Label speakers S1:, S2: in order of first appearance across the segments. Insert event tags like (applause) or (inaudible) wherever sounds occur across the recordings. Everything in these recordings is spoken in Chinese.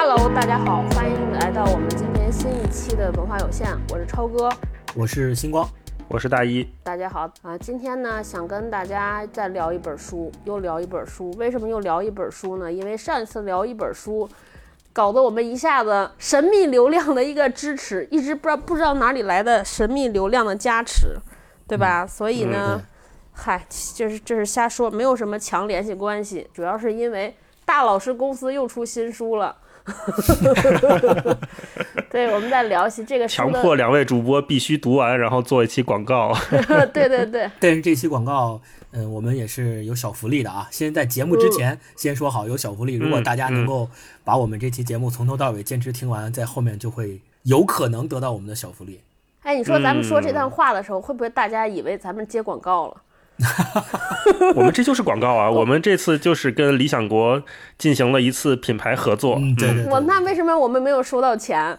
S1: Hello，大家好，欢迎来到我们今天新一期的文化有限，我是超哥，
S2: 我是星光，
S3: 我是大一。
S1: 大家好啊，今天呢想跟大家再聊一本书，又聊一本书。为什么又聊一本书呢？因为上一次聊一本书，搞得我们一下子神秘流量的一个支持，一直不知道不知道哪里来的神秘流量的加持，对吧？所以呢，嗨，就是这是瞎说，没有什么强联系关系，主要是因为大老师公司又出新书了。(laughs) 对，我们在聊起这个
S3: 强迫两位主播必须读完，然后做一期广告。(laughs)
S1: 对对对，
S2: 但是这期广告，嗯，我们也是有小福利的啊。先在节目之前先说好有小福利，如果大家能够把我们这期节目从头到尾坚持听完，在后面就会有可能得到我们的小福利。
S1: 哎，你说咱们说这段话的时候，会不会大家以为咱们接广告了？(laughs)
S3: 我们这就是广告啊！我们这次就是跟理想国进行了一次品牌合作。
S2: 对对。
S1: 我那为什么我们没有收到钱？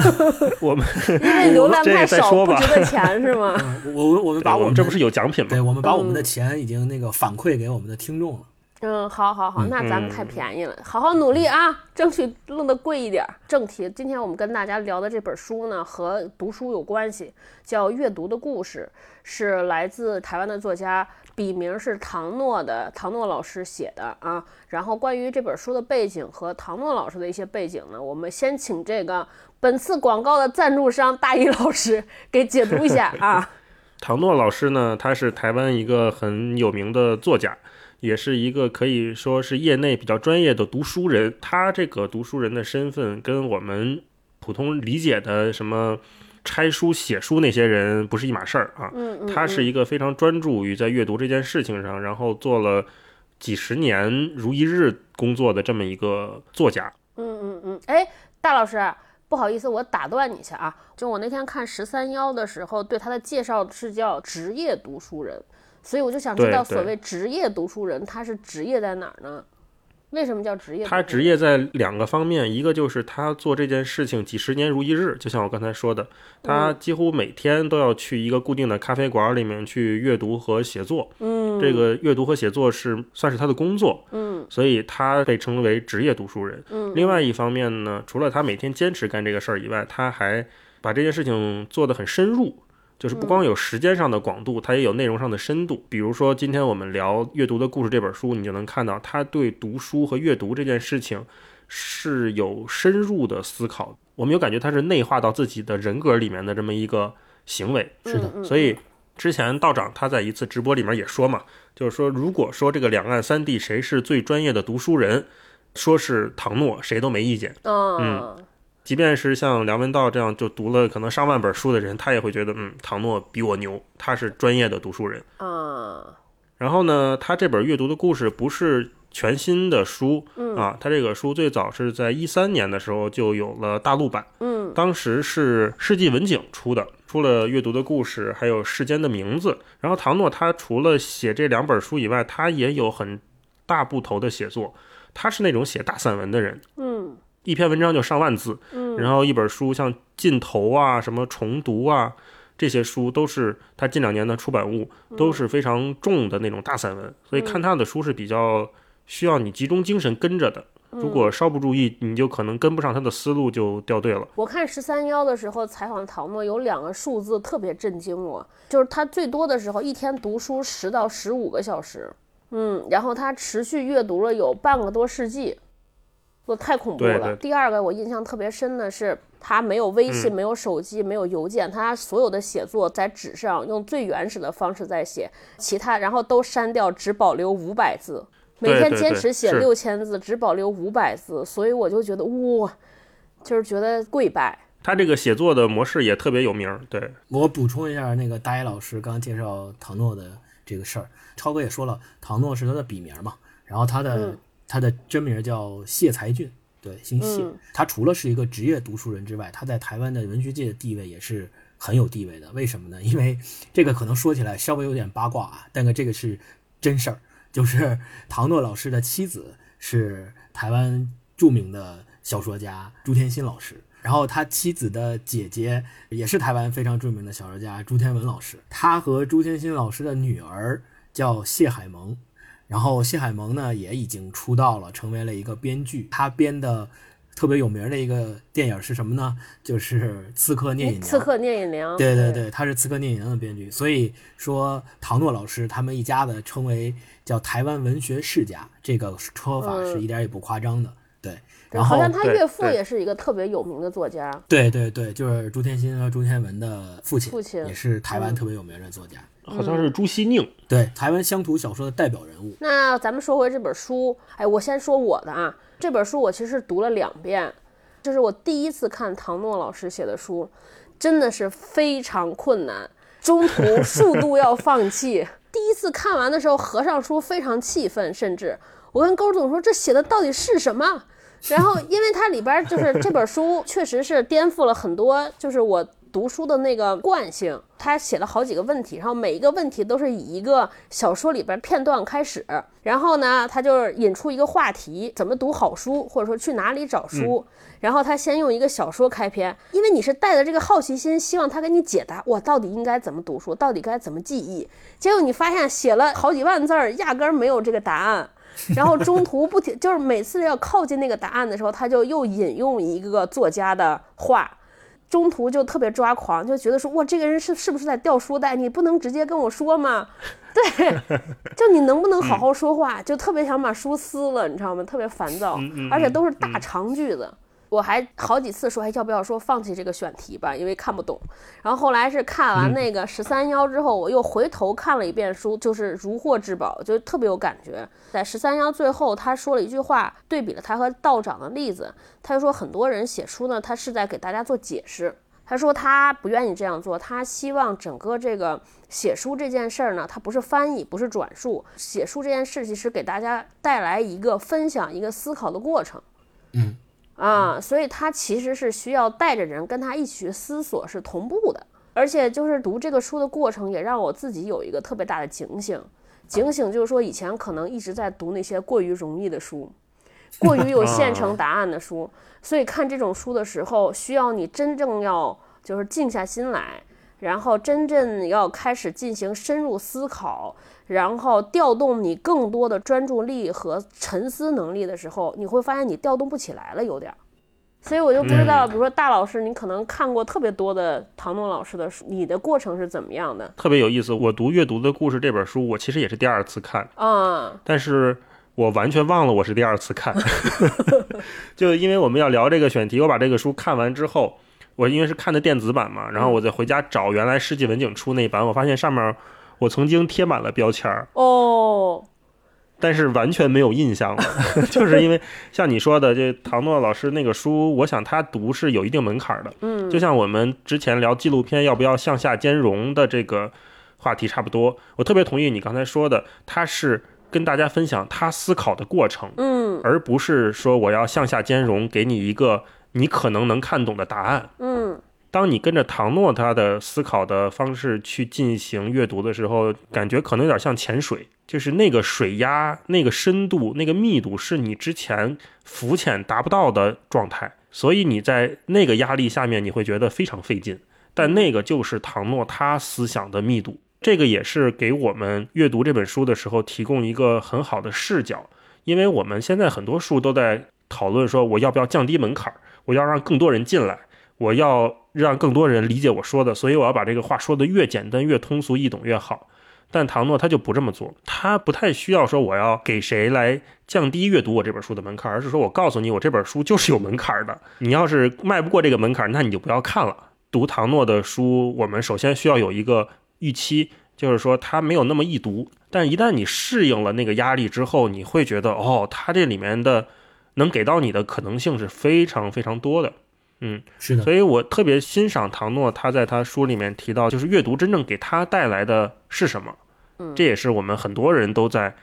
S1: (laughs)
S3: 我们 (laughs)
S1: 因为流量太少，不值得钱是吗？
S2: 我我们把我们
S3: 这不是有奖品吗？
S2: 对，我们把我们的钱已经那个反馈给我们的听众了。
S1: 嗯，好，好，好，那咱们太便宜了，好好努力啊，争取弄得贵一点。正题，今天我们跟大家聊的这本书呢，和读书有关系，叫《阅读的故事》，是来自台湾的作家，笔名是唐诺的唐诺老师写的啊。然后关于这本书的背景和唐诺老师的一些背景呢，我们先请这个本次广告的赞助商大一老师给解读一下啊。(laughs)
S3: 唐诺老师呢，他是台湾一个很有名的作家。也是一个可以说是业内比较专业的读书人，他这个读书人的身份跟我们普通理解的什么拆书写书那些人不是一码事儿啊。
S1: 嗯
S3: 他是一个非常专注于在阅读这件事情上，然后做了几十年如一日工作的这么一个作家。
S1: 嗯嗯嗯，哎，大老师，不好意思，我打断你一下啊。就我那天看十三幺的时候，对他的介绍是叫职业读书人。所以我就想知道，所谓职业读书人，他是职业在哪儿呢？为什么叫职业？
S3: 他职业在两个方面，一个就是他做这件事情几十年如一日，就像我刚才说的，他几乎每天都要去一个固定的咖啡馆里面去阅读和写作。
S1: 嗯，
S3: 这个阅读和写作是算是他的工作。
S1: 嗯，
S3: 所以他被称为职业读书人。
S1: 嗯，
S3: 另外一方面呢，除了他每天坚持干这个事儿以外，他还把这件事情做得很深入。就是不光有时间上的广度，它也有内容上的深度。比如说，今天我们聊《阅读的故事》这本书，你就能看到他对读书和阅读这件事情是有深入的思考。我们有感觉他是内化到自己的人格里面的这么一个行为。
S2: 是的，
S3: 所以之前道长他在一次直播里面也说嘛，就是说，如果说这个两岸三地谁是最专业的读书人，说是唐诺，谁都没意见。
S1: 嗯。
S3: 即便是像梁文道这样就读了可能上万本书的人，他也会觉得，嗯，唐诺比我牛，他是专业的读书人。
S1: 啊，
S3: 然后呢，他这本阅读的故事不是全新的书，啊，他这个书最早是在一三年的时候就有了大陆版，
S1: 嗯，
S3: 当时是世纪文景出的，出了阅读的故事，还有世间的名字。然后唐诺他除了写这两本书以外，他也有很大部头的写作，他是那种写大散文的人，
S1: 嗯。
S3: 一篇文章就上万字，
S1: 嗯，
S3: 然后一本书像《尽头》啊、什么《重读》啊，这些书都是他近两年的出版物，都是非常重的那种大散文。所以看他的书是比较需要你集中精神跟着的，如果稍不注意，你就可能跟不上他的思路，就掉队了。
S1: 我看十三幺的时候采访唐诺，有两个数字特别震惊我，就是他最多的时候一天读书十到十五个小时，嗯，然后他持续阅读了有半个多世纪。我太恐怖了。第二个我印象特别深的是，他没有微信，没有手机，没有邮件，他所有的写作在纸上用最原始的方式在写，其他然后都删掉，只保留五百字。每天坚持写六千字，只保留五百字，所以我就觉得哇，就是觉得跪拜。
S3: 他这个写作的模式也特别有名。对
S2: 我补充一下，那个大一老师刚介绍唐诺的这个事儿，超哥也说了，唐诺是他的笔名嘛，然后他的。他的真名叫谢才俊，对，姓谢。他除了是一个职业读书人之外，他在台湾的文学界的地位也是很有地位的。为什么呢？因为这个可能说起来稍微有点八卦啊，但是这个是真事儿。就是唐诺老师的妻子是台湾著名的小说家朱天心老师，然后他妻子的姐姐也是台湾非常著名的小说家朱天文老师。他和朱天心老师的女儿叫谢海萌。然后谢海萌呢也已经出道了，成为了一个编剧。他编的特别有名的一个电影是什么呢？就是《刺客聂隐娘》。
S1: 刺客聂隐娘，
S2: 对对对，他是《刺客聂隐娘》的编剧，所以说唐诺老师他们一家子称为叫台湾文学世家，这个说法是一点也不夸张的。对，然后
S1: 好像他岳父也是一个特别有名的作家。
S2: 对对对，就是朱天心和朱天文的父亲，
S1: 父亲
S2: 也是台湾
S1: 嗯
S2: 特别有名的作家，
S3: 好像是朱熙宁，
S2: 对台湾乡土小说的代表人物。
S1: 那咱们说回这本书，哎，我先说我的啊，这本书我其实读了两遍，这是我第一次看唐诺老师写的书，真的是非常困难，中途数度要放弃。(laughs) 第一次看完的时候，合上书非常气愤，甚至我跟勾总说这写的到底是什么？然后，因为它里边就是这本书确实是颠覆了很多，就是我读书的那个惯性。他写了好几个问题，然后每一个问题都是以一个小说里边片段开始，然后呢，他就是引出一个话题，怎么读好书，或者说去哪里找书。然后他先用一个小说开篇，因为你是带着这个好奇心，希望他给你解答，我到底应该怎么读书，到底该怎么记忆。结果你发现写了好几万字儿，压根儿没有这个答案。然后中途不停，就是每次要靠近那个答案的时候，他就又引用一个作家的话，中途就特别抓狂，就觉得说哇，这个人是是不是在掉书袋？你不能直接跟我说吗？(laughs) 对，就你能不能好好说话？就特别想把书撕了，你知道吗？特别烦躁，而且都是大长句子。我还好几次说，还，要不要说放弃这个选题吧，因为看不懂。然后后来是看完那个十三幺之后，我又回头看了一遍书，就是如获至宝，就特别有感觉。在十三幺最后，他说了一句话，对比了他和道长的例子，他就说很多人写书呢，他是在给大家做解释。他说他不愿意这样做，他希望整个这个写书这件事儿呢，它不是翻译，不是转述，写书这件事其实给大家带来一个分享、一个思考的过程。
S2: 嗯。
S1: 啊，所以他其实是需要带着人跟他一起去思索，是同步的。而且就是读这个书的过程，也让我自己有一个特别大的警醒。警醒就是说，以前可能一直在读那些过于容易的书，过于有现成答案的书，(laughs) 所以看这种书的时候，需要你真正要就是静下心来，然后真正要开始进行深入思考，然后调动你更多的专注力和沉思能力的时候，你会发现你调动不起来了，有点儿。所以我就不知道，比如说大老师，你可能看过特别多的唐诺老师的书，你的过程是怎么样的？
S3: 特别有意思。我读《阅读的故事》这本书，我其实也是第二次看，
S1: 啊，
S3: 但是我完全忘了我是第二次看。(laughs) (laughs) 就因为我们要聊这个选题，我把这个书看完之后，我因为是看的电子版嘛，然后我再回家找原来世纪文景出那版，我发现上面我曾经贴满了标签儿，
S1: 哦，
S3: 但是完全没有印象了，(laughs) 就是因为像你说的，这唐诺老师那个书，我想他读是有一定门槛儿的，
S1: 嗯，
S3: 就像我们之前聊纪录片要不要向下兼容的这个话题差不多。我特别同意你刚才说的，他是跟大家分享他思考的过程，
S1: 嗯。
S3: 而不是说我要向下兼容，给你一个你可能能看懂的答案。
S1: 嗯
S3: 当你跟着唐诺他的思考的方式去进行阅读的时候，感觉可能有点像潜水，就是那个水压、那个深度、那个密度是你之前浮潜达不到的状态，所以你在那个压力下面，你会觉得非常费劲。但那个就是唐诺他思想的密度，这个也是给我们阅读这本书的时候提供一个很好的视角，因为我们现在很多书都在讨论说，我要不要降低门槛儿，我要让更多人进来。我要让更多人理解我说的，所以我要把这个话说的越简单、越通俗易懂越好。但唐诺他就不这么做，他不太需要说我要给谁来降低阅读我这本书的门槛，而是说我告诉你，我这本书就是有门槛的。你要是迈不过这个门槛，那你就不要看了。读唐诺的书，我们首先需要有一个预期，就是说它没有那么易读。但一旦你适应了那个压力之后，你会觉得哦，它这里面的能给到你的可能性是非常非常多的。嗯，
S2: 是的，
S3: 所以我特别欣赏唐诺，他在他书里面提到，就是阅读真正给他带来的是什么？
S1: 嗯
S3: 这也是我们很多人都在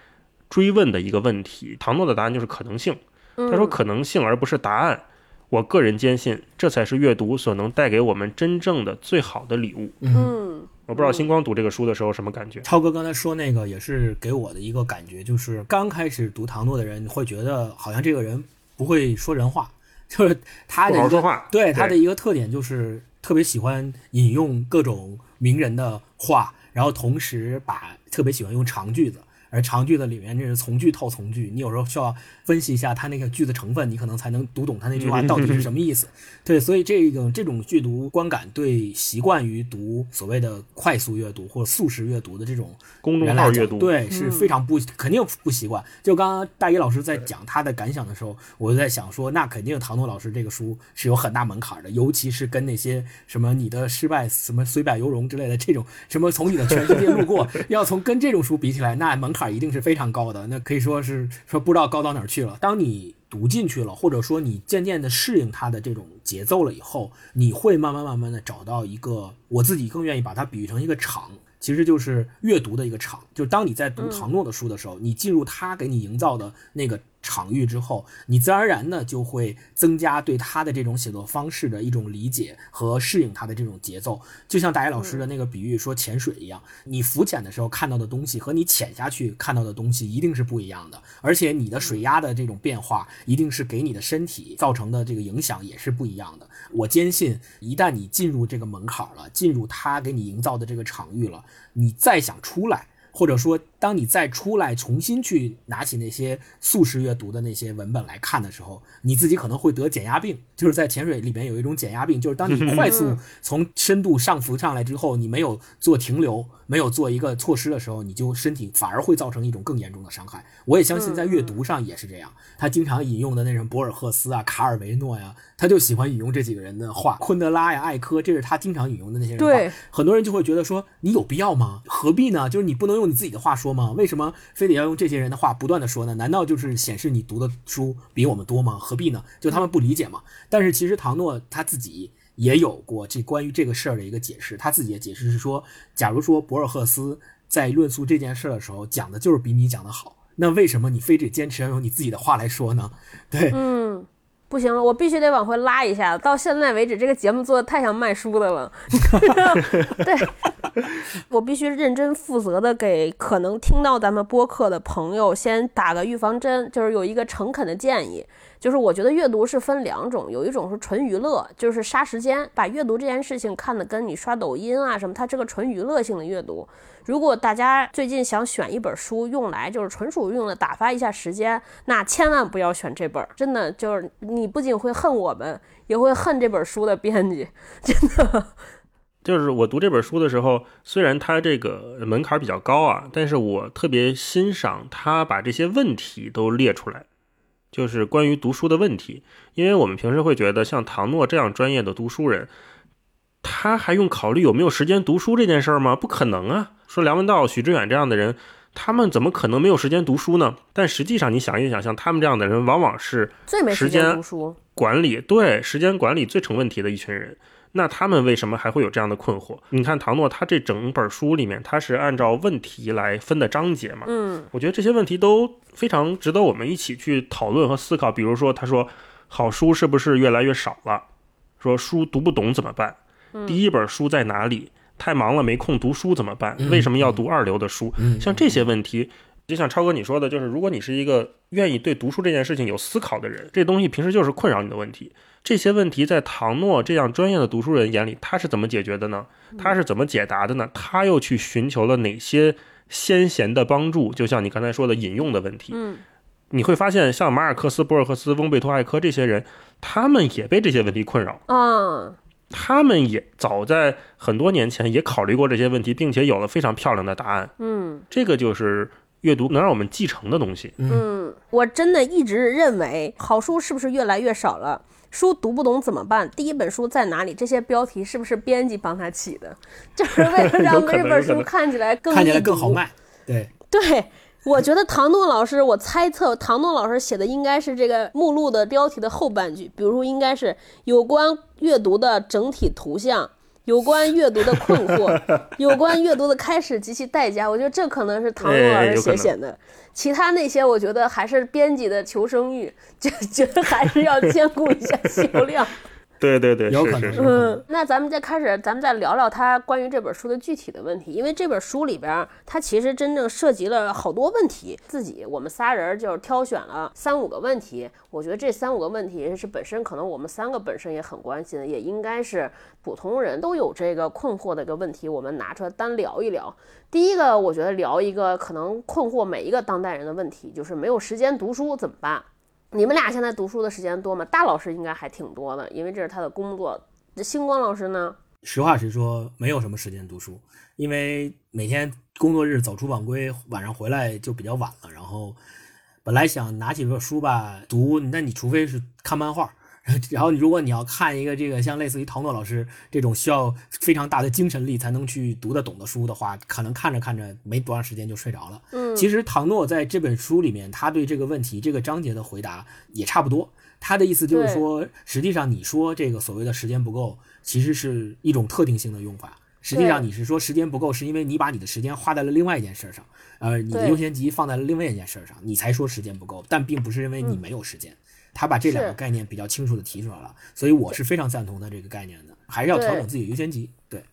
S3: 追问的一个问题。唐诺的答案就是可能性。
S1: 嗯，
S3: 他说可能性而不是答案。我个人坚信，这才是阅读所能带给我们真正的最好的礼物。
S1: 嗯
S3: 我不知道星光读这个书的时候什么感觉？
S2: 超哥刚才说那个也是给我的一个感觉，就是刚开始读唐诺的人会觉得好像这个人不会说人话，就是他的一个
S3: 好好说话。
S2: 对他的一个特点就是特别喜欢引用各种名人的话，然后同时把特别喜欢用长句子，而长句子里面这是从句套从句，你有时候需要分析一下它那个句子成分，你可能才能读懂它那句话到底是什么意思。对，所以这种这种阅读观感对习惯于读所谓的快速阅读或者速食阅读的这种
S3: 公众号阅读，
S2: 对，是非常不肯定不习惯。就刚刚大一老师在讲他的感想的时候，我就在想说，那肯定唐诺老师这个书是有很大门槛的，尤其是跟那些什么你的失败、什么虽败犹荣之类的这种什么从你的全世界路过，(laughs) 要从跟这种书比起来，那门槛一定是非常高的，那可以说是说不知道高到哪儿去了。当你读进去了，或者说你渐渐的适应它的这种节奏了以后，你会慢慢慢慢的找到一个，我自己更愿意把它比喻成一个场。其实就是阅读的一个场，就是当你在读唐诺的书的时候，你进入他给你营造的那个场域之后，你自然而然的就会增加对他的这种写作方式的一种理解和适应他的这种节奏。就像大一老师的那个比喻说潜水一样，你浮潜的时候看到的东西和你潜下去看到的东西一定是不一样的，而且你的水压的这种变化一定是给你的身体造成的这个影响也是不一样的。我坚信，一旦你进入这个门槛了，进入他给你营造的这个场域了。你再想出来，或者说，当你再出来重新去拿起那些速食阅读的那些文本来看的时候，你自己可能会得减压病。就是在潜水里面有一种减压病，就是当你快速从深度上浮上来之后，你没有做停留，没有做一个措施的时候，你就身体反而会造成一种更严重的伤害。我也相信在阅读上也是这样。他经常引用的那种博尔赫斯啊、卡尔维诺呀，他就喜欢引用这几个人的话，昆德拉呀、艾科，这是他经常引用的那些人话。很多人就会觉得说，你有必要吗？何必呢？就是你不能用你自己的话说吗？为什么非得要用这些人的话不断的说呢？难道就是显示你读的书比我们多吗？何必呢？就他们不理解嘛。但是其实唐诺他自己也有过这关于这个事儿的一个解释，他自己的解释是说，假如说博尔赫斯在论述这件事的时候讲的就是比你讲的好，那为什么你非得坚持要用你自己的话来说呢？(laughs) 对，
S1: 嗯。不行了，我必须得往回拉一下。到现在为止，这个节目做的太像卖书的了。(laughs) 对，我必须认真负责的给可能听到咱们播客的朋友先打个预防针，就是有一个诚恳的建议，就是我觉得阅读是分两种，有一种是纯娱乐，就是杀时间，把阅读这件事情看的跟你刷抖音啊什么，它这个纯娱乐性的阅读。如果大家最近想选一本书用来就是纯属用的打发一下时间，那千万不要选这本，真的就是你不仅会恨我们，也会恨这本书的编辑，真的。(laughs)
S3: 就是我读这本书的时候，虽然它这个门槛比较高啊，但是我特别欣赏他把这些问题都列出来，就是关于读书的问题，因为我们平时会觉得像唐诺这样专业的读书人。他还用考虑有没有时间读书这件事儿吗？不可能啊！说梁文道、许知远这样的人，他们怎么可能没有时间读书呢？但实际上，你想一想，像他们这样的人，往往是
S1: 最没时
S3: 间
S1: 读书
S3: 管理对时间管理最成问题的一群人。那他们为什么还会有这样的困惑？你看唐诺，他这整本书里面，他是按照问题来分的章节嘛？
S1: 嗯，
S3: 我觉得这些问题都非常值得我们一起去讨论和思考。比如说，他说好书是不是越来越少了？说书读不懂怎么办？第一本书在哪里？太忙了没空读书怎么办？为什么要读二流的书？像这些问题，就像超哥你说的，就是如果你是一个愿意对读书这件事情有思考的人，这东西平时就是困扰你的问题。这些问题在唐诺这样专业的读书人眼里，他是怎么解决的呢？他是怎么解答的呢？他又去寻求了哪些先贤的帮助？就像你刚才说的引用的问题，
S1: 嗯，
S3: 你会发现，像马尔克斯、博尔赫斯、翁贝托、艾科这些人，他们也被这些问题困扰
S1: 啊。
S3: 他们也早在很多年前也考虑过这些问题，并且有了非常漂亮的答案。
S1: 嗯，
S3: 这个就是阅读能让我们继承的东西。
S1: 嗯，我真的一直认为，好书是不是越来越少了？书读不懂怎么办？第一本书在哪里？这些标题是不是编辑帮他起的？(laughs) 就是为了让这本书看起来更
S2: 看起来更好卖。对
S1: 对。我觉得唐诺老师，我猜测唐诺老师写的应该是这个目录的标题的后半句，比如说应该是有关阅读的整体图像，有关阅读的困惑，(laughs) 有关阅读的开始及其代价。我觉得这可能是唐龙老师写写的，其他那些我觉得还是编辑的求生欲，就觉得还是要兼顾一下 (laughs) 销量。
S3: 对对对，
S2: 有可能。
S1: 嗯，那咱们再开始，咱们再聊聊他关于这本书的具体的问题，因为这本书里边，它其实真正涉及了好多问题。自己我们仨人就是挑选了三五个问题，我觉得这三五个问题是本身可能我们三个本身也很关心的，也应该是普通人都有这个困惑的一个问题，我们拿出来单聊一聊。第一个，我觉得聊一个可能困惑每一个当代人的问题，就是没有时间读书怎么办？你们俩现在读书的时间多吗？大老师应该还挺多的，因为这是他的工作。这星光老师呢？
S2: 实话实说，没有什么时间读书，因为每天工作日早出晚归，晚上回来就比较晚了。然后本来想拿起本书吧读，那你除非是看漫画。然后，如果你要看一个这个像类似于唐诺老师这种需要非常大的精神力才能去读得懂的书的话，可能看着看着没多长时间就睡着了。
S1: 嗯，
S2: 其实唐诺在这本书里面，他对这个问题这个章节的回答也差不多。他的意思就是说，实际上你说这个所谓的时间不够，其实是一种特定性的用法。实际上你是说时间不够，是因为你把你的时间花在了另外一件事上，呃，你的优先级放在了另外一件事上，你才说时间不够，但并不是因为你没有时间。他把这两个概念比较清楚的提出来了，所以我是非常赞同他这个概念的，还是要调整自己的优先级。对，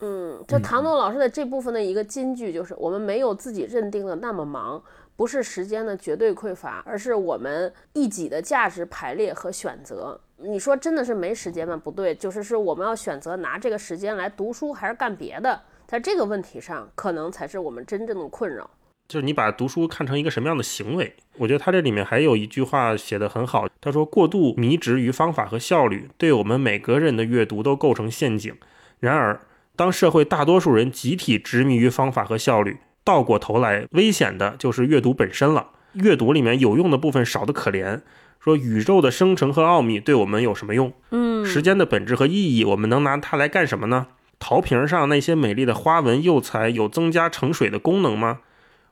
S1: 嗯，就唐诺老师的这部分的一个金句就是：我们没有自己认定的那么忙，不是时间的绝对匮乏，而是我们一己的价值排列和选择。你说真的是没时间吗？不对，就是是我们要选择拿这个时间来读书还是干别的，在这个问题上，可能才是我们真正的困扰。
S3: 就是你把读书看成一个什么样的行为？我觉得他这里面还有一句话写得很好。他说：“过度迷执于方法和效率，对我们每个人的阅读都构成陷阱。然而，当社会大多数人集体执迷于方法和效率，倒过头来，危险的就是阅读本身了。阅读里面有用的部分少得可怜。说宇宙的生成和奥秘对我们有什么用？
S1: 嗯，
S3: 时间的本质和意义，我们能拿它来干什么呢？陶瓶上那些美丽的花纹釉彩，有增加盛水的功能吗？”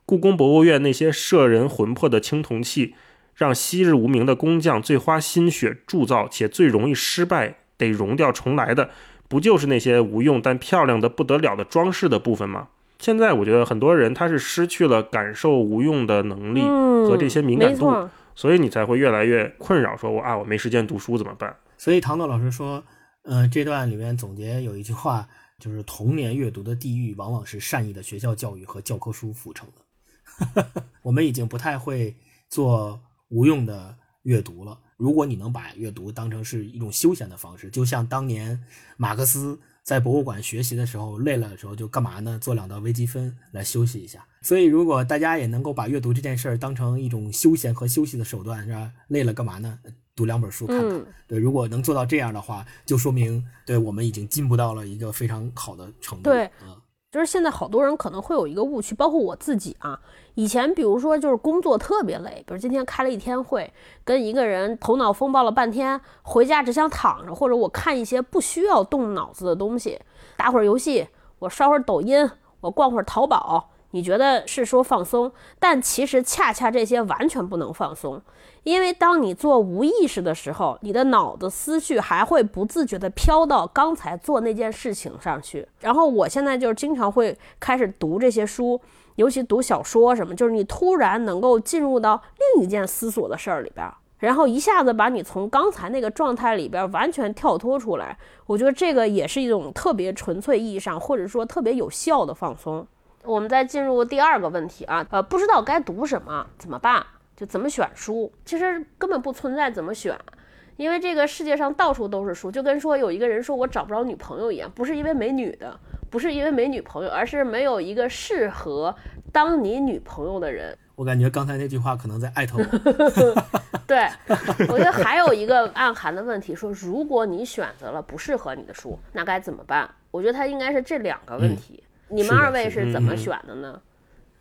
S3: 故宫博物院那些摄人魂魄的青铜器，让昔日无名的工匠最花心血铸造且最容易失败、得熔掉重来的，不就是那些无用但漂亮的不得了的装饰的部分吗？现在我觉得很多人他是失去了感受无用的能力和这些敏感度，所以你才会越来越困扰，说我啊我没时间读书怎么办？
S2: 所以唐诺老师说，呃，这段里面总结有一句话，就是童年阅读的地狱往往是善意的学校教育和教科书组成的。(laughs) 我们已经不太会做无用的阅读了。如果你能把阅读当成是一种休闲的方式，就像当年马克思在博物馆学习的时候，累了的时候就干嘛呢？做两道微积分来休息一下。所以，如果大家也能够把阅读这件事儿当成一种休闲和休息的手段，是吧？累了干嘛呢？读两本书看看。对，如果能做到这样的话，就说明对我们已经进步到了一个非常好的程度。
S1: 对，嗯。就是现在好多人可能会有一个误区，包括我自己啊。以前比如说就是工作特别累，比如今天开了一天会，跟一个人头脑风暴了半天，回家只想躺着，或者我看一些不需要动脑子的东西，打会儿游戏，我刷会儿抖音，我逛会儿淘宝。你觉得是说放松，但其实恰恰这些完全不能放松，因为当你做无意识的时候，你的脑子思绪还会不自觉地飘到刚才做那件事情上去。然后我现在就是经常会开始读这些书，尤其读小说什么，就是你突然能够进入到另一件思索的事儿里边，然后一下子把你从刚才那个状态里边完全跳脱出来。我觉得这个也是一种特别纯粹意义上，或者说特别有效的放松。我们再进入第二个问题啊，呃，不知道该读什么怎么办？就怎么选书？其实根本不存在怎么选，因为这个世界上到处都是书，就跟说有一个人说我找不着女朋友一样，不是因为没女的，不是因为没女朋友，而是没有一个适合当你女朋友的人。
S2: 我感觉刚才那句话可能在艾特我。(laughs)
S1: 对，我觉得还有一个暗含的问题，说如果你选择了不适合你的书，那该怎么办？我觉得它应该是这两个问题。你们二位是怎么选的呢？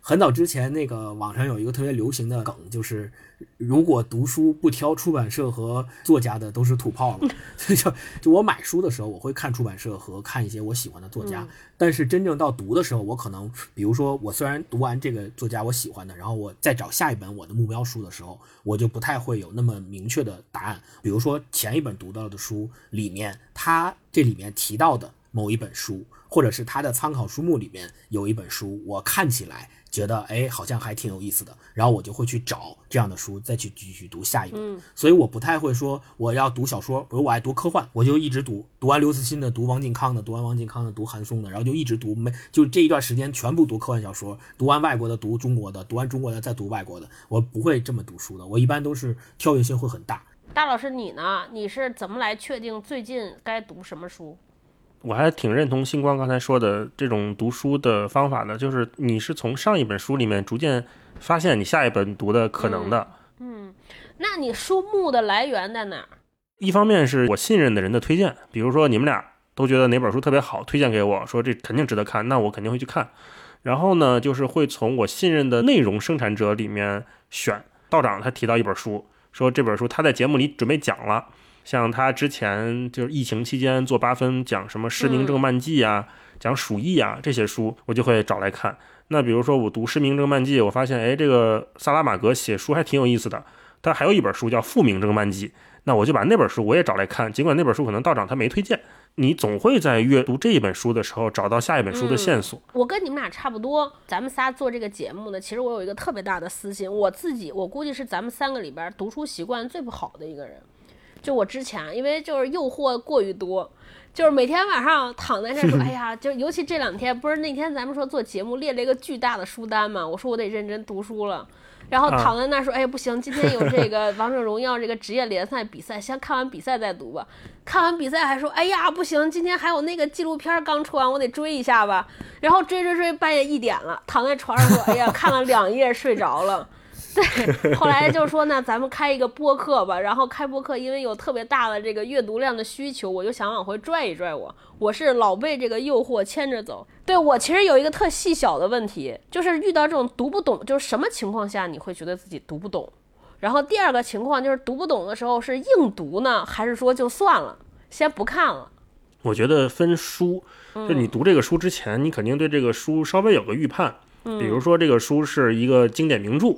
S2: 很早之前，那个网上有一个特别流行的梗，就是如果读书不挑出版社和作家的，都是土炮了。所 (laughs) 以就就我买书的时候，我会看出版社和看一些我喜欢的作家。但是真正到读的时候，我可能，比如说我虽然读完这个作家我喜欢的，然后我再找下一本我的目标书的时候，我就不太会有那么明确的答案。比如说前一本读到的书里面，它这里面提到的某一本书，或者是他的参考书目里面有一本书，我看起来觉得哎好像还挺有意思的，然后我就会去找这样的书，再去继续读下一本。所以我不太会说我要读小说，比如我爱读科幻，我就一直读，读完刘慈欣的，读王靖康的，读完王靖康的，读韩松的，然后就一直读，没就这一段时间全部读科幻小说，读完外国的，读中国的，读完中国的再读外国的，我不会这么读书的，我一般都是跳跃性会很大。
S1: 大老师，你呢？你是怎么来确定最近该读什么书？
S3: 我还挺认同星光刚才说的这种读书的方法的，就是你是从上一本书里面逐渐发现你下一本读的可能的。
S1: 嗯，那你书目的来源在哪儿？
S3: 一方面是我信任的人的推荐，比如说你们俩都觉得哪本书特别好，推荐给我说这肯定值得看，那我肯定会去看。然后呢，就是会从我信任的内容生产者里面选。道长他提到一本书。说这本书他在节目里准备讲了，像他之前就是疫情期间做八分讲什么《失明症漫记》啊，讲鼠疫啊这些书，我就会找来看。那比如说我读《失明症漫记》，我发现哎，这个萨拉玛格写书还挺有意思的。他还有一本书叫《复明症漫记》，那我就把那本书我也找来看。尽管那本书可能道长他没推荐。你总会在阅读这一本书的时候找到下一本书的线索。
S1: 我跟你们俩差不多，咱们仨做这个节目呢，其实我有一个特别大的私心，我自己我估计是咱们三个里边读书习惯最不好的一个人。就我之前，因为就是诱惑过于多，就是每天晚上躺在那说，(laughs) 哎呀，就尤其这两天，不是那天咱们说做节目列了一个巨大的书单嘛，我说我得认真读书了。然后躺在那说：“哎，不行，今天有这个王者荣耀这个职业联赛比赛，先看完比赛再读吧。看完比赛还说：哎呀，不行，今天还有那个纪录片刚出完，我得追一下吧。然后追追追，半夜一点了，躺在床上说：哎呀，看了两页睡着了。”对，后来就说呢，咱们开一个播客吧。然后开播客，因为有特别大的这个阅读量的需求，我就想往回拽一拽。我我是老被这个诱惑牵着走。对我其实有一个特细小的问题，就是遇到这种读不懂，就是什么情况下你会觉得自己读不懂？然后第二个情况就是读不懂的时候是硬读呢，还是说就算了，先不看了？
S3: 我觉得分书，就你读这个书之前，你肯定对这个书稍微有个预判。比如说这个书是一个经典名著。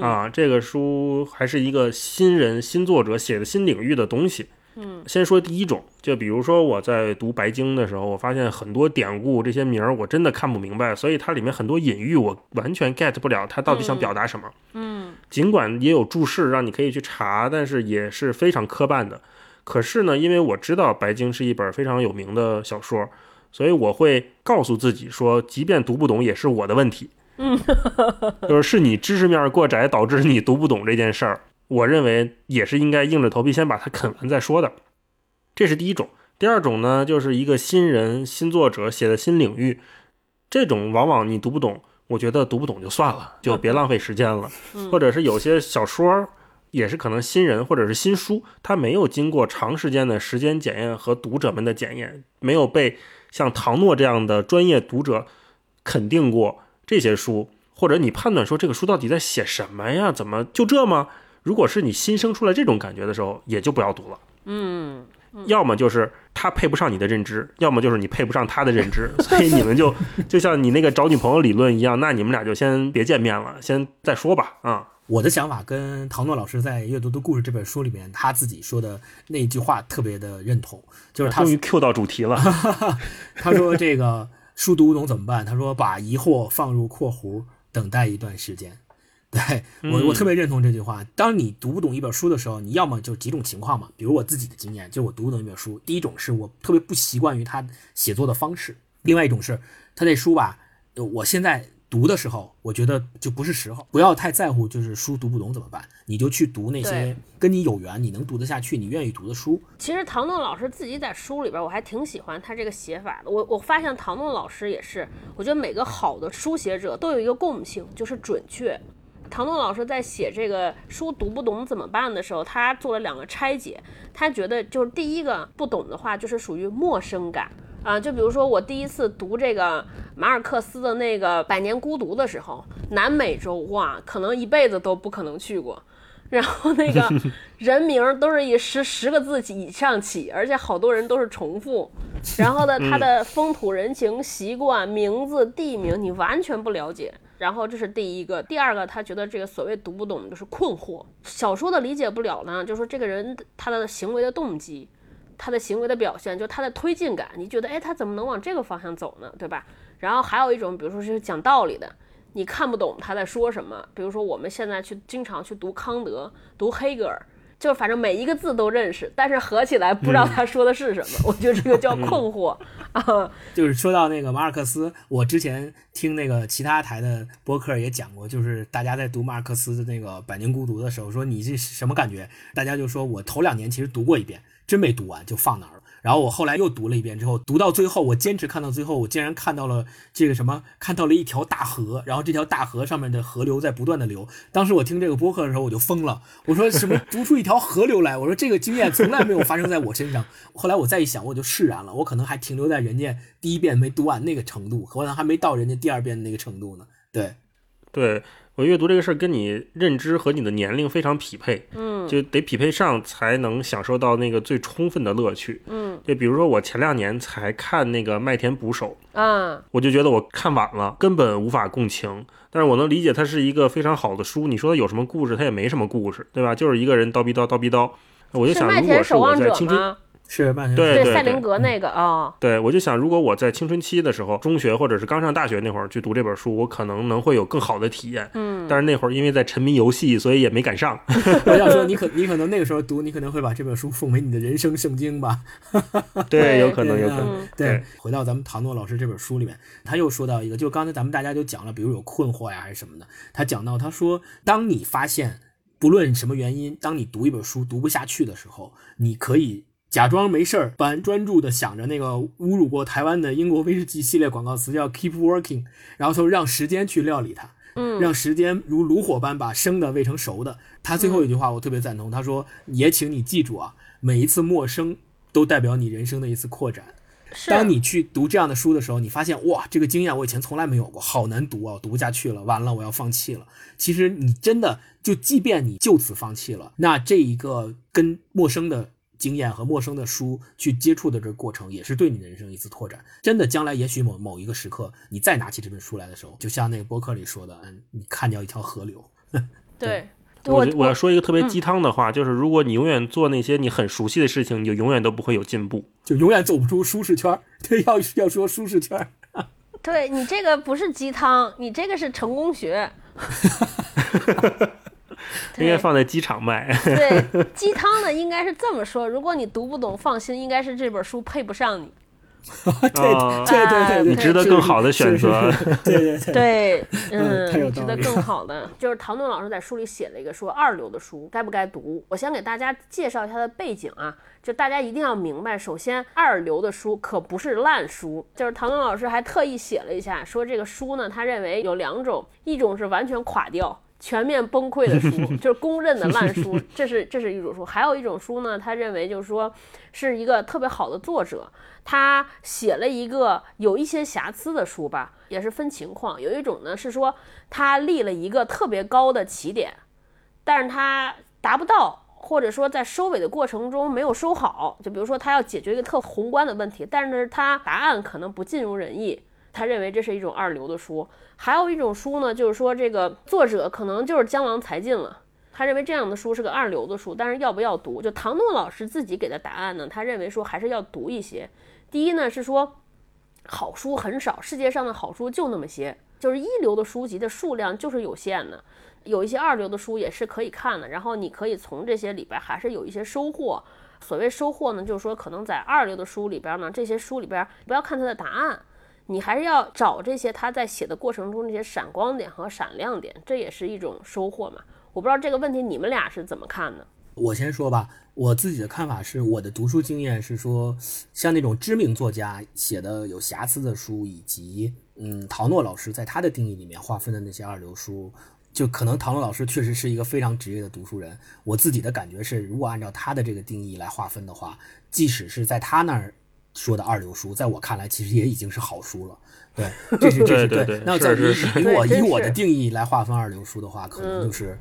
S3: 啊，这个书还是一个新人新作者写的新领域的东西。
S1: 嗯，
S3: 先说第一种，就比如说我在读《白鲸》的时候，我发现很多典故这些名儿我真的看不明白，所以它里面很多隐喻我完全 get 不了，它到底想表达什么。
S1: 嗯，
S3: 尽管也有注释让你可以去查，但是也是非常磕绊的。可是呢，因为我知道《白鲸》是一本非常有名的小说，所以我会告诉自己说，即便读不懂也是我的问题。
S1: 嗯，(laughs)
S3: 就是是你知识面过窄导致你读不懂这件事儿，我认为也是应该硬着头皮先把它啃完再说的。这是第一种。第二种呢，就是一个新人新作者写的新领域，这种往往你读不懂，我觉得读不懂就算了，就别浪费时间了。或者是有些小说也是可能新人或者是新书，它没有经过长时间的时间检验和读者们的检验，没有被像唐诺这样的专业读者肯定过。这些书，或者你判断说这个书到底在写什么呀？怎么就这吗？如果是你新生出来这种感觉的时候，也就不要读了。
S1: 嗯，
S3: 要么就是他配不上你的认知，要么就是你配不上他的认知，(laughs) 所以你们就就像你那个找女朋友理论一样，那你们俩就先别见面了，先再说吧。啊，
S2: 我的想法跟唐诺老师在《阅读的故事》这本书里面他自己说的那句话特别的认同，就是他
S3: 终于 Q 到主题了。(laughs)
S2: 他说这个。书读不懂怎么办？他说：“把疑惑放入括弧，等待一段时间。”对我，我特别认同这句话。当你读不懂一本书的时候，你要么就几种情况嘛。比如我自己的经验，就我读不懂一本书，第一种是我特别不习惯于他写作的方式；，另外一种是他这书吧，我现在。读的时候，我觉得就不是时候，不要太在乎，就是书读不懂怎么办？你就去读那些跟你有缘、你能读得下去、你愿意读的书。
S1: 其实唐诺老师自己在书里边，我还挺喜欢他这个写法的。我我发现唐诺老师也是，我觉得每个好的书写者都有一个共性，就是准确。唐诺老师在写这个书读不懂怎么办的时候，他做了两个拆解。他觉得就是第一个不懂的话，就是属于陌生感。啊，就比如说我第一次读这个马尔克斯的那个《百年孤独》的时候，南美洲哇，可能一辈子都不可能去过，然后那个 (laughs) 人名都是以十十个字以上起，而且好多人都是重复，然后呢，他的风土人情、习惯、名字、地名你完全不了解，然后这是第一个，第二个他觉得这个所谓读不懂就是困惑，小说的理解不了呢，就是说这个人他的行为的动机。他的行为的表现，就他的推进感，你觉得哎，他怎么能往这个方向走呢？对吧？然后还有一种，比如说是讲道理的，你看不懂他在说什么。比如说我们现在去经常去读康德、读黑格尔。就反正每一个字都认识，但是合起来不知道他说的是什么，我觉得这个叫困惑啊。(laughs)
S2: 就是说到那个马尔克斯，我之前听那个其他台的播客也讲过，就是大家在读马尔克斯的那个《百年孤独》的时候，说你这什么感觉？大家就说我头两年其实读过一遍，真没读完就放那儿了。然后我后来又读了一遍，之后读到最后，我坚持看到最后，我竟然看到了这个什么，看到了一条大河，然后这条大河上面的河流在不断的流。当时我听这个播客的时候，我就疯了，我说什么读出一条河流来？我说这个经验从来没有发生在我身上。后来我再一想，我就释然了，我可能还停留在人家第一遍没读完那个程度，可能还没到人家第二遍的那个程度呢。对，
S3: 对。我阅读这个事儿跟你认知和你的年龄非常匹配，
S1: 嗯，
S3: 就得匹配上才能享受到那个最充分的乐趣，
S1: 嗯，
S3: 就比如说我前两年才看那个《麦田捕手》，
S1: 啊，
S3: 我就觉得我看晚了，根本无法共情，但是我能理解它是一个非常好的书。你说它有什么故事？它也没什么故事，对吧？就是一个人叨逼叨叨逼叨。我就想，如果是我在青春。
S2: 是曼
S3: 对
S1: 赛林格那个啊，
S3: 对我就想，如果我在青春期的时候，中学或者是刚上大学那会儿去读这本书，我可能能会有更好的体验。
S1: 嗯，
S3: 但是那会儿因为在沉迷游戏，所以也没赶上。(laughs) (laughs)
S2: 我想说，你可你可能那个时候读，你可能会把这本书奉为你的人生圣经吧？(laughs)
S3: 对，有可能，有可能。
S2: 对，回到咱们唐诺老师这本书里面，他又说到一个，就刚才咱们大家都讲了，比如有困惑呀，还是什么的。他讲到，他说，当你发现不论什么原因，当你读一本书读不下去的时候，你可以。假装没事儿，般专注的想着那个侮辱过台湾的英国威士忌系列广告词，叫 “keep working”，然后说让时间去料理它，
S1: 嗯，
S2: 让时间如炉火般把生的喂成熟的。他最后一句话我特别赞同，他说：“也请你记住啊，每一次陌生都代表你人生的一次扩展。当你去读这样的书的时候，你发现哇，这个经验我以前从来没有过，好难读啊，读不下去了，完了我要放弃了。其实你真的就，即便你就此放弃了，那这一个跟陌生的。”经验和陌生的书去接触的这个过程，也是对你的人生一次拓展。真的，将来也许某某一个时刻，你再拿起这本书来的时候，就像那个博客里说的，嗯，你看掉一条河流。(laughs)
S1: 对，
S3: 我我要说一个特别鸡汤的话，就是如果你永远做那些你很熟悉的事情，你就永远都不会有进步，
S2: 就永远走不出舒适圈。(laughs) 对，要要说舒适圈。
S1: 对你这个不是鸡汤，你这个是成功学。(laughs) (laughs)
S3: 应该放在机场卖。(laughs)
S1: 对，鸡汤呢，应该是这么说：如果你读不懂，放心，应该是这本书配不上你。(laughs)
S2: 对对对，
S3: 你值得更好的选择。
S2: 对对对，
S1: 嗯，值得更好的。就是唐顿老师在书里写了一个说二流的书该不该读。我先给大家介绍一下它的背景啊，就大家一定要明白，首先二流的书可不是烂书。就是唐顿老师还特意写了一下，说这个书呢，他认为有两种，一种是完全垮掉。全面崩溃的书 (laughs) 就是公认的烂书，(laughs) 这是这是一种书。还有一种书呢，他认为就是说是一个特别好的作者，他写了一个有一些瑕疵的书吧，也是分情况。有一种呢是说他立了一个特别高的起点，但是他达不到，或者说在收尾的过程中没有收好。就比如说他要解决一个特宏观的问题，但是他答案可能不尽如人意。他认为这是一种二流的书，还有一种书呢，就是说这个作者可能就是江郎才尽了。他认为这样的书是个二流的书，但是要不要读？就唐诺老师自己给的答案呢？他认为说还是要读一些。第一呢是说好书很少，世界上的好书就那么些，就是一流的书籍的数量就是有限的。有一些二流的书也是可以看的，然后你可以从这些里边还是有一些收获。所谓收获呢，就是说可能在二流的书里边呢，这些书里边不要看它的答案。你还是要找这些他在写的过程中那些闪光点和闪亮点，这也是一种收获嘛。我不知道这个问题你们俩是怎么看的？
S2: 我先说吧，我自己的看法是，我的读书经验是说，像那种知名作家写的有瑕疵的书，以及嗯，陶诺老师在他的定义里面划分的那些二流书，就可能陶诺老师确实是一个非常职业的读书人。我自己的感觉是，如果按照他的这个定义来划分的话，即使是在他那儿。说的二流书，在我看来，其实也已经是好书了。对，这是这是 (laughs)
S3: 对。
S2: 那在于以我以我的定义来划分二流书的话，可能就是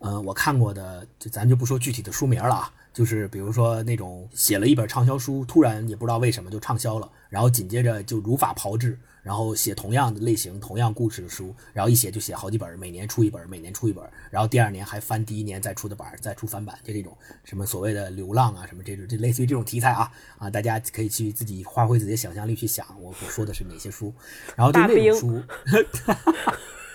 S2: 嗯，我看过的，就咱就不说具体的书名了啊，就是比如说那种写了一本畅销书，突然也不知道为什么就畅销了，然后紧接着就如法炮制，然后写同样的类型、同样故事的书，然后一写就写好几本，每年出一本，每年出一本，然后第二年还翻第一年再出的版，再出翻版，就这种什么所谓的流浪啊，什么这种，这类似于这种题材啊啊，大家可以去自己发挥自己的想象力去想，我我说的是哪些书，然后就那种书。(laughs)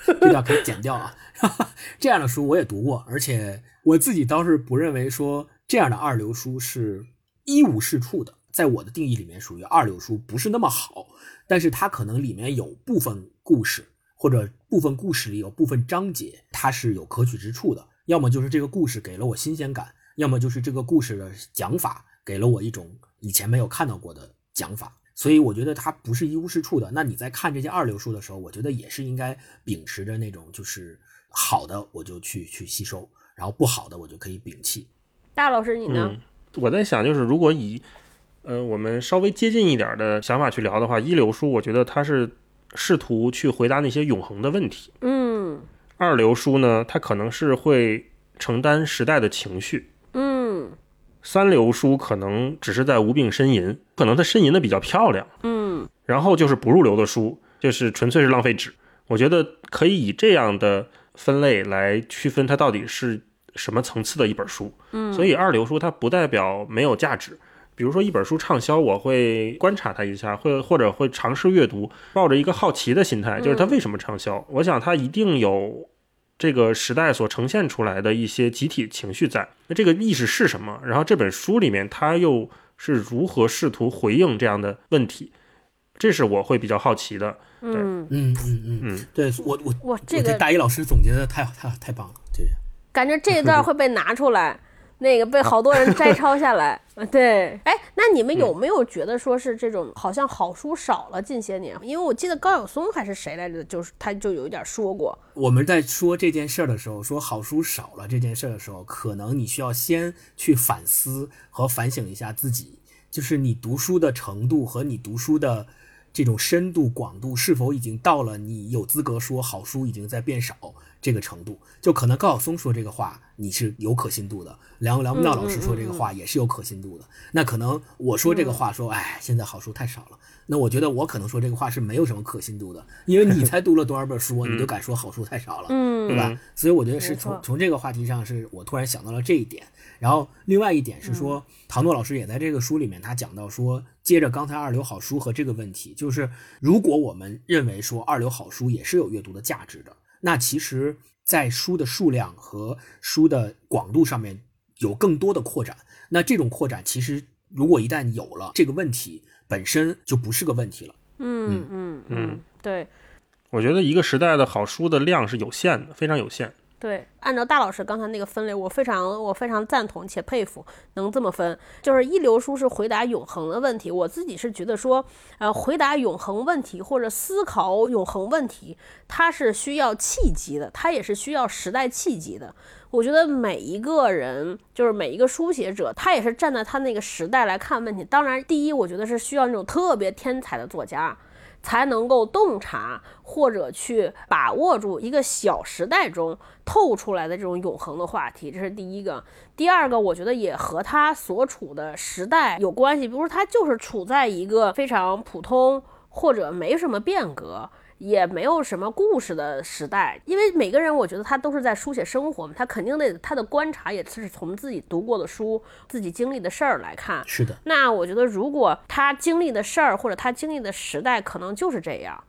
S2: 这段可以剪掉啊！(laughs) 这样的书我也读过，而且我自己倒是不认为说这样的二流书是一无是处的，在我的定义里面属于二流书，不是那么好。但是它可能里面有部分故事，或者部分故事里有部分章节，它是有可取之处的。要么就是这个故事给了我新鲜感，要么就是这个故事的讲法给了我一种以前没有看到过的讲法。所以我觉得它不是一无是处的。那你在看这些二流书的时候，我觉得也是应该秉持着那种就是好的我就去去吸收，然后不好的我就可以摒弃。
S1: 大老师你呢？
S3: 我在想，就是如果以呃我们稍微接近一点的想法去聊的话，一流书我觉得它是试图去回答那些永恒的问题。
S1: 嗯。
S3: 二流书呢，它可能是会承担时代的情绪。
S1: 嗯。
S3: 三流书可能只是在无病呻吟，可能它呻吟的比较漂亮，
S1: 嗯，
S3: 然后就是不入流的书，就是纯粹是浪费纸。我觉得可以以这样的分类来区分它到底是什么层次的一本书，
S1: 嗯，
S3: 所以二流书它不代表没有价值。比如说一本书畅销，我会观察它一下，会或者会尝试阅读，抱着一个好奇的心态，就是它为什么畅销？我想它一定有。这个时代所呈现出来的一些集体情绪在，那这个意识是什么？然后这本书里面它又是如何试图回应这样的问题？这是我会比较好奇的。
S1: 嗯
S2: 嗯嗯嗯嗯，对我我
S1: 我这个
S2: 大一老师总结的太太太棒了，这
S1: 感觉这一段会被拿出来。(laughs) 那个被好多人摘抄下来，(laughs) 对，哎，那你们有没有觉得说是这种好像好书少了近些年？因为我记得高晓松还是谁来着，就是他就有一点说过，
S2: 我们在说这件事儿的时候，说好书少了这件事儿的时候，可能你需要先去反思和反省一下自己，就是你读书的程度和你读书的这种深度广度是否已经到了你有资格说好书已经在变少。这个程度，就可能高晓松说这个话，你是有可信度的；梁梁文道老师说这个话也是有可信度的。那可能我说这个话，说哎，现在好书太少了。那我觉得我可能说这个话是没有什么可信度的，因为你才读了多少本书，你就敢说好书太少了，对吧？所以我觉得是从从这个话题上，是我突然想到了这一点。然后另外一点是说，唐诺老师也在这个书里面，他讲到说，接着刚才二流好书和这个问题，就是如果我们认为说二流好书也是有阅读的价值的。那其实，在书的数量和书的广度上面有更多的扩展。那这种扩展，其实如果一旦有了这个问题，本身就不是个问题了。
S1: 嗯嗯嗯，对。
S3: 我觉得一个时代的好书的量是有限的，非常有限。
S1: 对，按照大老师刚才那个分类，我非常我非常赞同且佩服，能这么分，就是一流书是回答永恒的问题。我自己是觉得说，呃，回答永恒问题或者思考永恒问题，它是需要契机的，它也是需要时代契机的。我觉得每一个人，就是每一个书写者，他也是站在他那个时代来看问题。当然，第一，我觉得是需要那种特别天才的作家。才能够洞察或者去把握住一个小时代中透出来的这种永恒的话题，这是第一个。第二个，我觉得也和他所处的时代有关系，比如说他就是处在一个非常普通或者没什么变革。也没有什么故事的时代，因为每个人，我觉得他都是在书写生活嘛，他肯定得他的观察也是从自己读过的书、自己经历的事儿来看。
S2: 是的。
S1: 那我觉得，如果他经历的事儿或者他经历的时代可能就是这样，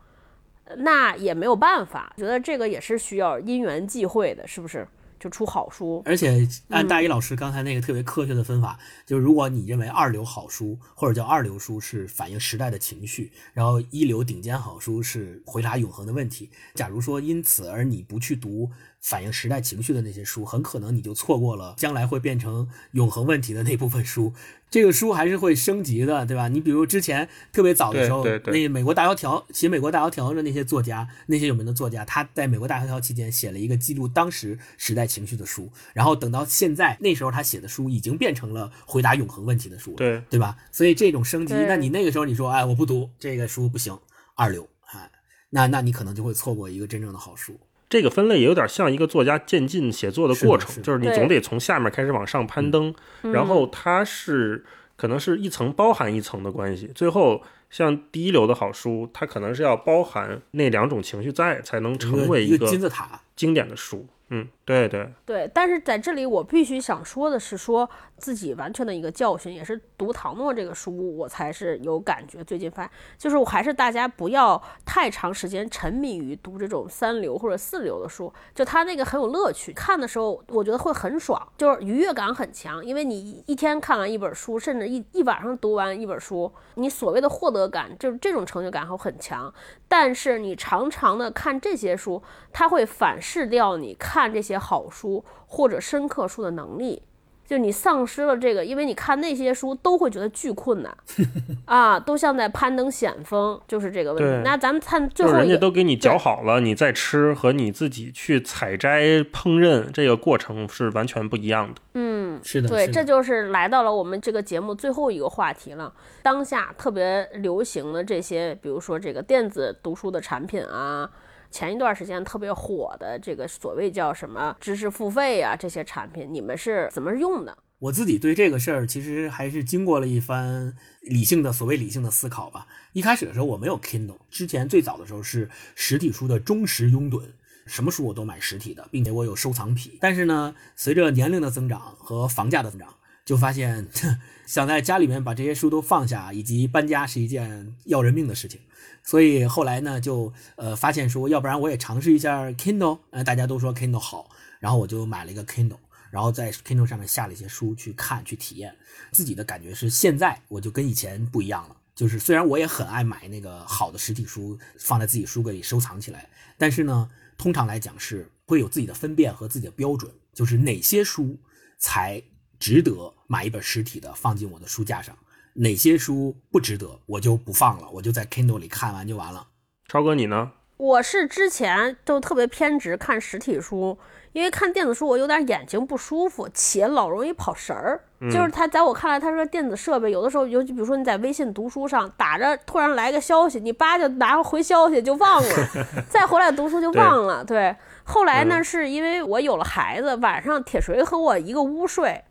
S1: 那也没有办法。觉得这个也是需要因缘际会的，是不是？就出好书，
S2: 而且按大一老师刚才那个特别科学的分法，就是如果你认为二流好书或者叫二流书是反映时代的情绪，然后一流顶尖好书是回答永恒的问题。假如说因此而你不去读。反映时代情绪的那些书，很可能你就错过了将来会变成永恒问题的那部分书。这个书还是会升级的，对吧？你比如之前特别早的时候，那美国大萧条写美国大萧条的那些作家，那些有名的作家，他在美国大萧条期间写了一个记录当时时代情绪的书。然后等到现在，那时候他写的书已经变成了回答永恒问题的书，
S3: 对
S2: 对吧？所以这种升级，那你那个时候你说，哎，我不读这个书不行，二流，哎，那那你可能就会错过一个真正的好书。
S3: 这个分类也有点像一个作家渐进写作的过程，
S2: 是是
S3: 就是你总得从下面开始往上攀登，然后它是可能是一层包含一层的关系，最后像第一流的好书，它可能是要包含那两种情绪在，才能成为
S2: 一
S3: 个
S2: 金字塔。
S3: 经典的书。嗯，对对，
S1: 对，但是在这里我必须想说的是，说自己完全的一个教训，也是读唐诺这个书，我才是有感觉。最近发，就是我还是大家不要太长时间沉迷于读这种三流或者四流的书，就它那个很有乐趣，看的时候我觉得会很爽，就是愉悦感很强，因为你一天看完一本书，甚至一一晚上读完一本书，你所谓的获得感，就是这种成就感会很强。但是你常常的看这些书，它会反噬掉你看这些好书或者深刻书的能力。就你丧失了这个，因为你看那些书都会觉得巨困难 (laughs) 啊，都像在攀登险峰，就是这个问题。那咱们看最
S3: 后人家都给你搅好了，你再吃和你自己去采摘烹饪这个过程是完全不一样的。
S1: 嗯，
S2: 是的，
S1: 对，这就是来到了我们这个节目最后一个话题了。当下特别流行的这些，比如说这个电子读书的产品啊，前一段时间特别火的这个所谓叫什么知识付费啊，这些产品，你们是怎么用的？
S2: 我自己对这个事儿其实还是经过了一番理性的所谓理性的思考吧。一开始的时候我没有 Kindle，之前最早的时候是实体书的忠实拥趸，什么书我都买实体的，并且我有收藏癖。但是呢，随着年龄的增长和房价的增长，就发现 (laughs) 想在家里面把这些书都放下，以及搬家是一件要人命的事情。所以后来呢，就呃发现说，要不然我也尝试一下 Kindle，呃，大家都说 Kindle 好，然后我就买了一个 Kindle。然后在 Kindle 上面下了一些书去看去体验，自己的感觉是现在我就跟以前不一样了。就是虽然我也很爱买那个好的实体书放在自己书柜里收藏起来，但是呢，通常来讲是会有自己的分辨和自己的标准，就是哪些书才值得买一本实体的放进我的书架上，哪些书不值得我就不放了，我就在 Kindle 里看完就完了。
S3: 超哥你呢？
S1: 我是之前就特别偏执看实体书，因为看电子书我有点眼睛不舒服，且老容易跑神儿。就是他在我看来，他说电子设备有的时候，尤其比如说你在微信读书上打着，突然来个消息，你叭就拿回消息就忘了，(laughs) 再回来读书就忘了。对，后来呢，是因为我有了孩子，晚上铁锤和我一个屋睡。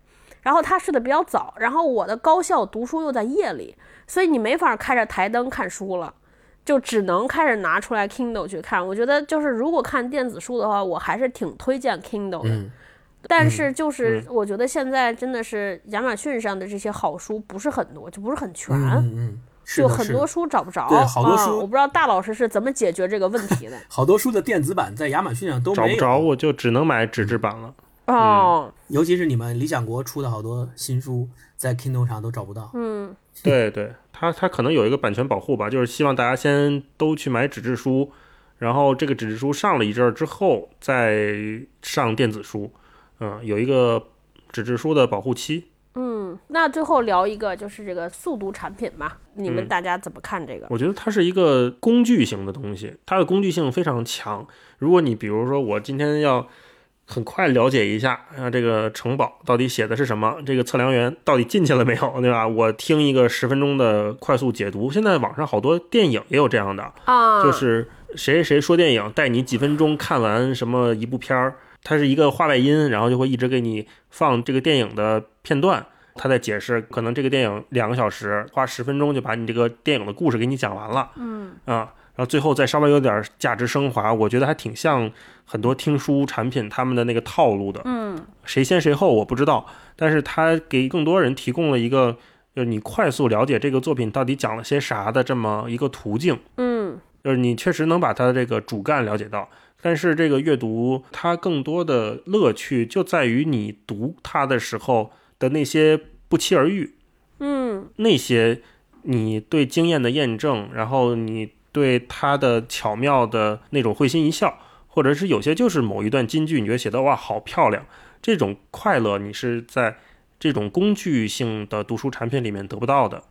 S1: 然后他睡得比较早，然后我的高校读书又在夜里，所以你没法开着台灯看书了。就只能开始拿出来 Kindle 去看。我觉得就是如果看电子书的话，我还是挺推荐 Kindle 的。
S2: 嗯
S1: 但是就是我觉得现在真的是亚马逊上的这些好书不是很多，就不是很全，
S2: 嗯嗯，
S1: 就很多书找不着。
S2: 对好多书
S1: 啊我不知道大老师是怎么解决这个问题的。(laughs)
S2: 好多书的电子版在亚马逊上都没有，
S3: 找不着我就只能买纸质版了。
S1: 哦，
S2: 尤其是你们理想国出的好多新书，在 Kindle 上都找不到。
S1: 嗯，
S3: 对对，它它可能有一个版权保护吧，就是希望大家先都去买纸质书，然后这个纸质书上了一阵儿之后再上电子书，嗯，有一个纸质书的保护期。
S1: 嗯，那最后聊一个就是这个速读产品吧，你们
S3: 嗯
S1: 大家怎么看这个？
S3: 我觉得它是一个工具型的东西，它的工具性非常强。如果你比如说我今天要很快了解一下啊，这个城堡到底写的是什么，这个测量员到底进去了没有，对吧？我听一个十分钟的快速解读。现在网上好多电影也有这样的，
S1: 啊，
S3: 就是谁谁谁说电影，带你几分钟看完什么一部片儿，它是一个话外音，然后就会一直给你放这个电影的片段，他在解释，可能这个电影两个小时，花十分钟就把你这个电影的故事给你讲完了，
S1: 嗯
S3: 啊，然后最后再稍微有点价值升华，我觉得还挺像很多听书产品他们的那个套路的，
S1: 嗯。
S3: 谁先谁后我不知道，但是他给更多人提供了一个。就是你快速了解这个作品到底讲了些啥的这么一个途径，
S1: 嗯。
S3: 就是你确实能把它的这个主干了解到，但是这个阅读它更多的乐趣就在于你读它的时候的那些不期而遇，
S1: 嗯。
S3: 那些你对经验的验证，然后你对他的巧妙的那种会心一笑，或者是有些就是某一段金句，你觉得写的哇好漂亮，这种快乐你是在这种工具性的读书产品里面得不到的。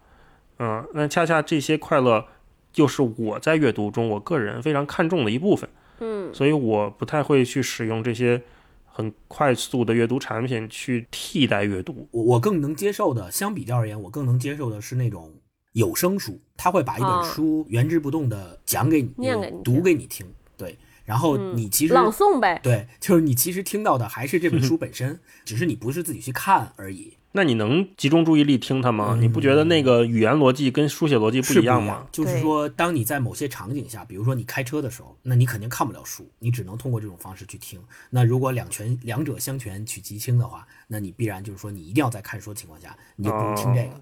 S3: 嗯，那恰恰这些快乐，就是我在阅读中我个人非常看重的一部分，
S1: 嗯
S3: 所以我不太会去使用这些很快速的阅读产品去替代阅读。
S2: 我我更能接受的，相比较而言，我更能接受的是那种有声书，他会把一
S1: 啊
S2: 本书原汁不动的讲给你，
S1: 念给你
S2: 读给你听。对，然后你其实、
S1: 朗诵呗。
S2: 对，就是你其实听到的还是这本书 (laughs) 本身，只是你不是自己去看而已。
S3: 那你能集中注意力听它吗？你不觉得那个语言逻辑跟书写逻辑
S2: 不
S3: 一样吗？
S1: 对
S2: 就是说，当你在某些场景下，比如说你开车的时候，那你肯定看不了书，你只能通过这种方式去听。那如果两全两者相权取其轻的话，那你必然就是说，你一定要在看书的情况下，你就不如听这个。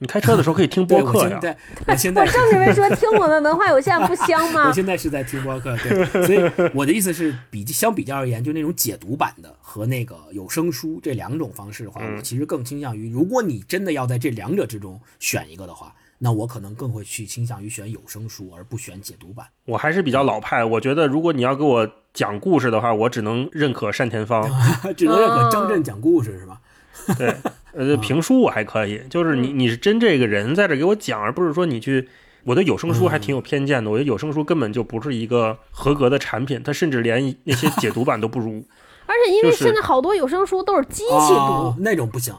S3: 你开车的时候可以听播客呀。
S2: 我现在，我现在
S1: 我正准备说，听我们文化有限不香吗 (laughs)
S2: 我？现在是在听播客，对，所以我的意思是比相比较而言，就那种解读版的和那个有声书这两种方式的话，
S3: 嗯
S2: 我其实更倾向于，如果你真的要在这两者之中选一个的话，那我可能更会去倾向于选有声书，而不选解读版。
S3: 我还是比较老派，我觉得如果你要给我讲故事的话，我只能认可单田芳。(laughs)
S2: 只能认可
S1: 哦
S2: 张震讲故事是吧？(laughs)
S3: 对，呃，评书我还可以，就是你你是真这个人在这给我讲，而不是说你去。我对有声书还挺有偏见的，我觉得有声书根本就不是一个合格的产品，它甚至连那些 (laughs) 解读版都不如。
S1: 而且因为现在好多有声书都是机器
S2: 哦
S1: 读
S2: 那种不行，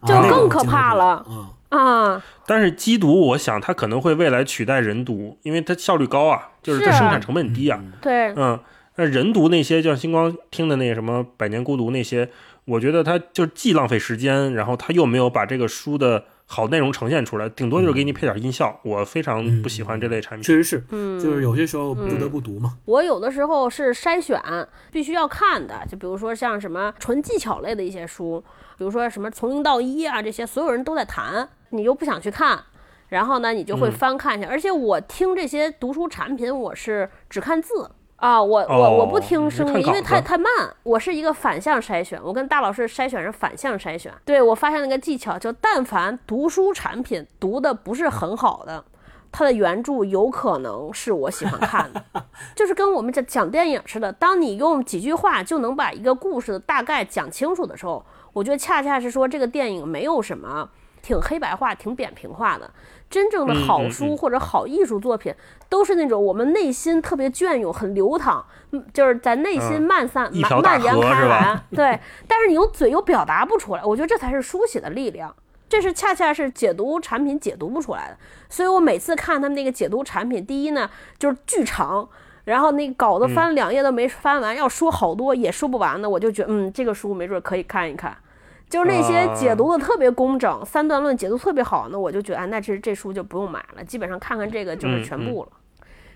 S2: 啊
S1: 就更可怕了
S2: 嗯，
S1: 啊，
S3: 但是机读，我想它可能会未来取代人读，因为它效率高啊，就是它生产成本低啊。
S1: 对，
S3: 嗯，那人读那些，就像星光听的那个什么《百年孤独》那些，我觉得它就是既浪费时间，然后它又没有把这个书的好内容呈现出来，顶多就是给你配点音效。我非常不喜欢这类产品。
S2: 确实是，
S1: 嗯，
S2: 就是有些时候不得不读嘛。
S1: 我有的时候是筛选必须要看的，就比如说像什么纯技巧类的一些书，比如说什么从零到一啊这些，所有人都在谈，你又不想去看，然后呢你就会翻看一下。而且我听这些读书产品，我是只看字。啊，我我我不
S3: 哦
S1: 听
S3: 是
S1: 声音，因为太太慢。我是一个反向筛选，我跟大老师筛选是反向筛选。对我发现了一个技巧，就但凡读书产品读的不是很好的，它的原著有可能是我喜欢看的，(laughs) 就是跟我们讲讲电影似的。当你用几句话就能把一个故事的大概讲清楚的时候，我觉得恰恰是说这个电影没有什么挺黑白化、挺扁平化的。真正的好书或者好艺术作品，都是那种我们内心特别隽永、很流淌，嗯就是在内心
S3: 嗯
S1: 漫散、蔓
S3: 一条大
S1: 蔓延开来。对，(laughs) 但是你用嘴又表达不出来，我觉得这才是书写的力量。这是恰恰是解读产品解读不出来的，所以我每次看他们那个解读产品，第一呢就是巨长，然后那个稿子翻两页都没翻完，要说好多也说不完的，我就觉得嗯，这个书没准可以看一看。就是那些解读的特别工整，三段论解读特别好，那我就觉得，哎，那这这书就不用买了，基本上看看这个就是全部了。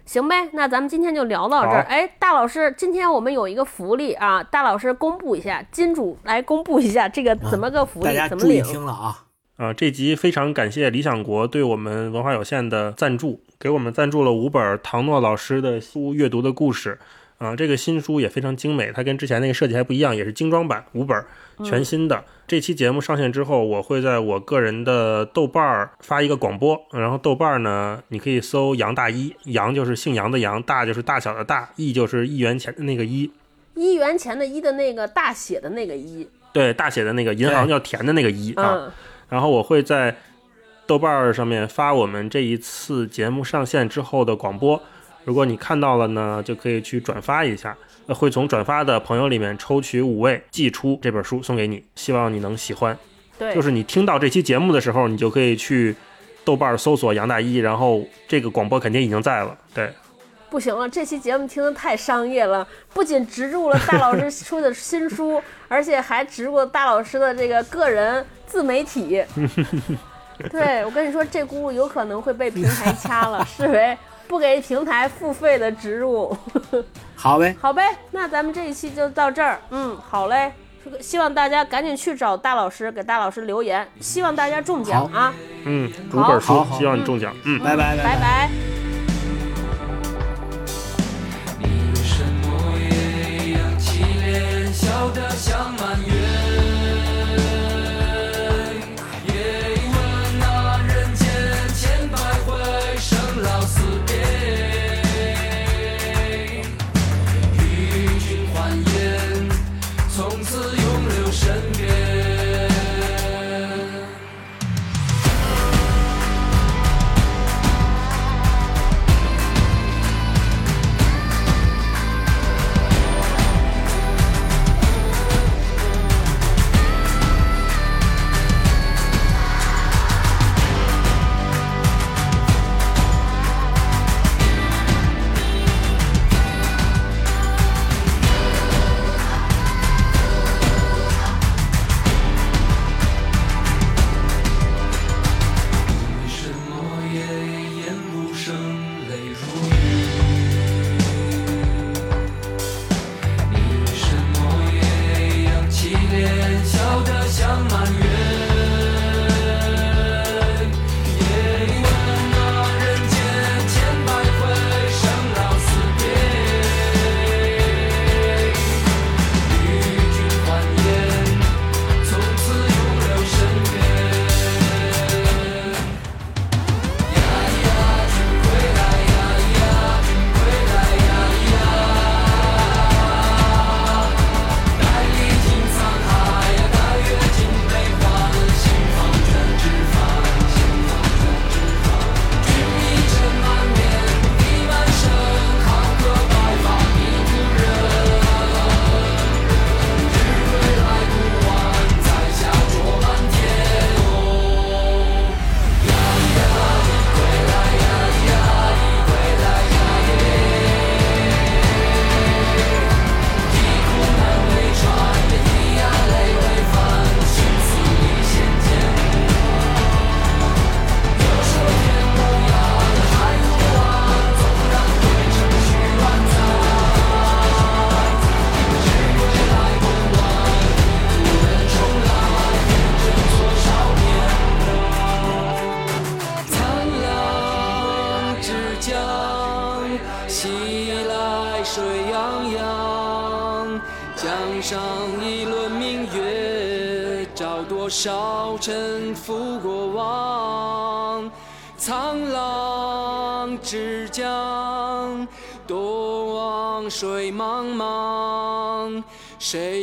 S1: 行呗，那咱们今天就聊到这儿。
S3: 好
S1: 哎，大老师，今天我们有一个福利啊，大老师公布一下，金主来公布一下这个怎么个福利，
S2: 大家注意
S1: 怎么领？
S2: 听了啊！
S3: 啊，这集非常感谢理想国对我们文化有限的赞助，给我们赞助了五本唐诺老师的书《阅读的故事》。啊，这个新书也非常精美，它跟之前那个设计还不一样，也是精装版五本，全新的。这期节目上线之后，我会在我个人的豆瓣儿发一个广播，然后豆瓣儿呢，你可以搜杨大一，杨就是姓杨的杨，大就是大小的大，一就是一元钱的那个一，
S1: 一元钱的一的那个大写的那个一，
S3: 对，大写的那个银行
S2: 对
S3: 叫田的那个一啊。
S1: 嗯，
S3: 然后我会在豆瓣儿上面发我们这一次节目上线之后的广播，如果你看到了呢，就可以去转发一下，呃会从转发的朋友里面抽取五位寄出这本书送给你，希望你能喜欢。
S1: 对，
S3: 就是你听到这期节目的时候，你就可以去豆瓣搜索杨大一，然后这个广播肯定已经在了。对，
S1: 不行了，这期节目听得太商业了，不仅植入了大老师出的新书，而且还植入了大老师的这个个人自媒体。(laughs) 对我跟你说，这轱辘有可能会被平台掐了，(laughs) 视为不给平台付费的植入。(laughs)
S2: 好呗，
S1: 好呗，那咱们这一期就到这儿。嗯，好嘞。希望大家赶紧去找大老师，给大老师留言，希望大家中奖啊！
S3: 嗯，五
S1: 好
S3: 本书
S2: 好，
S3: 希望你中奖。嗯。
S2: 拜拜拜
S1: 拜
S4: 笑得像满月。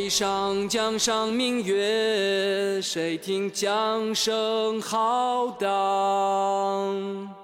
S4: 上江上明月？谁听江声浩荡？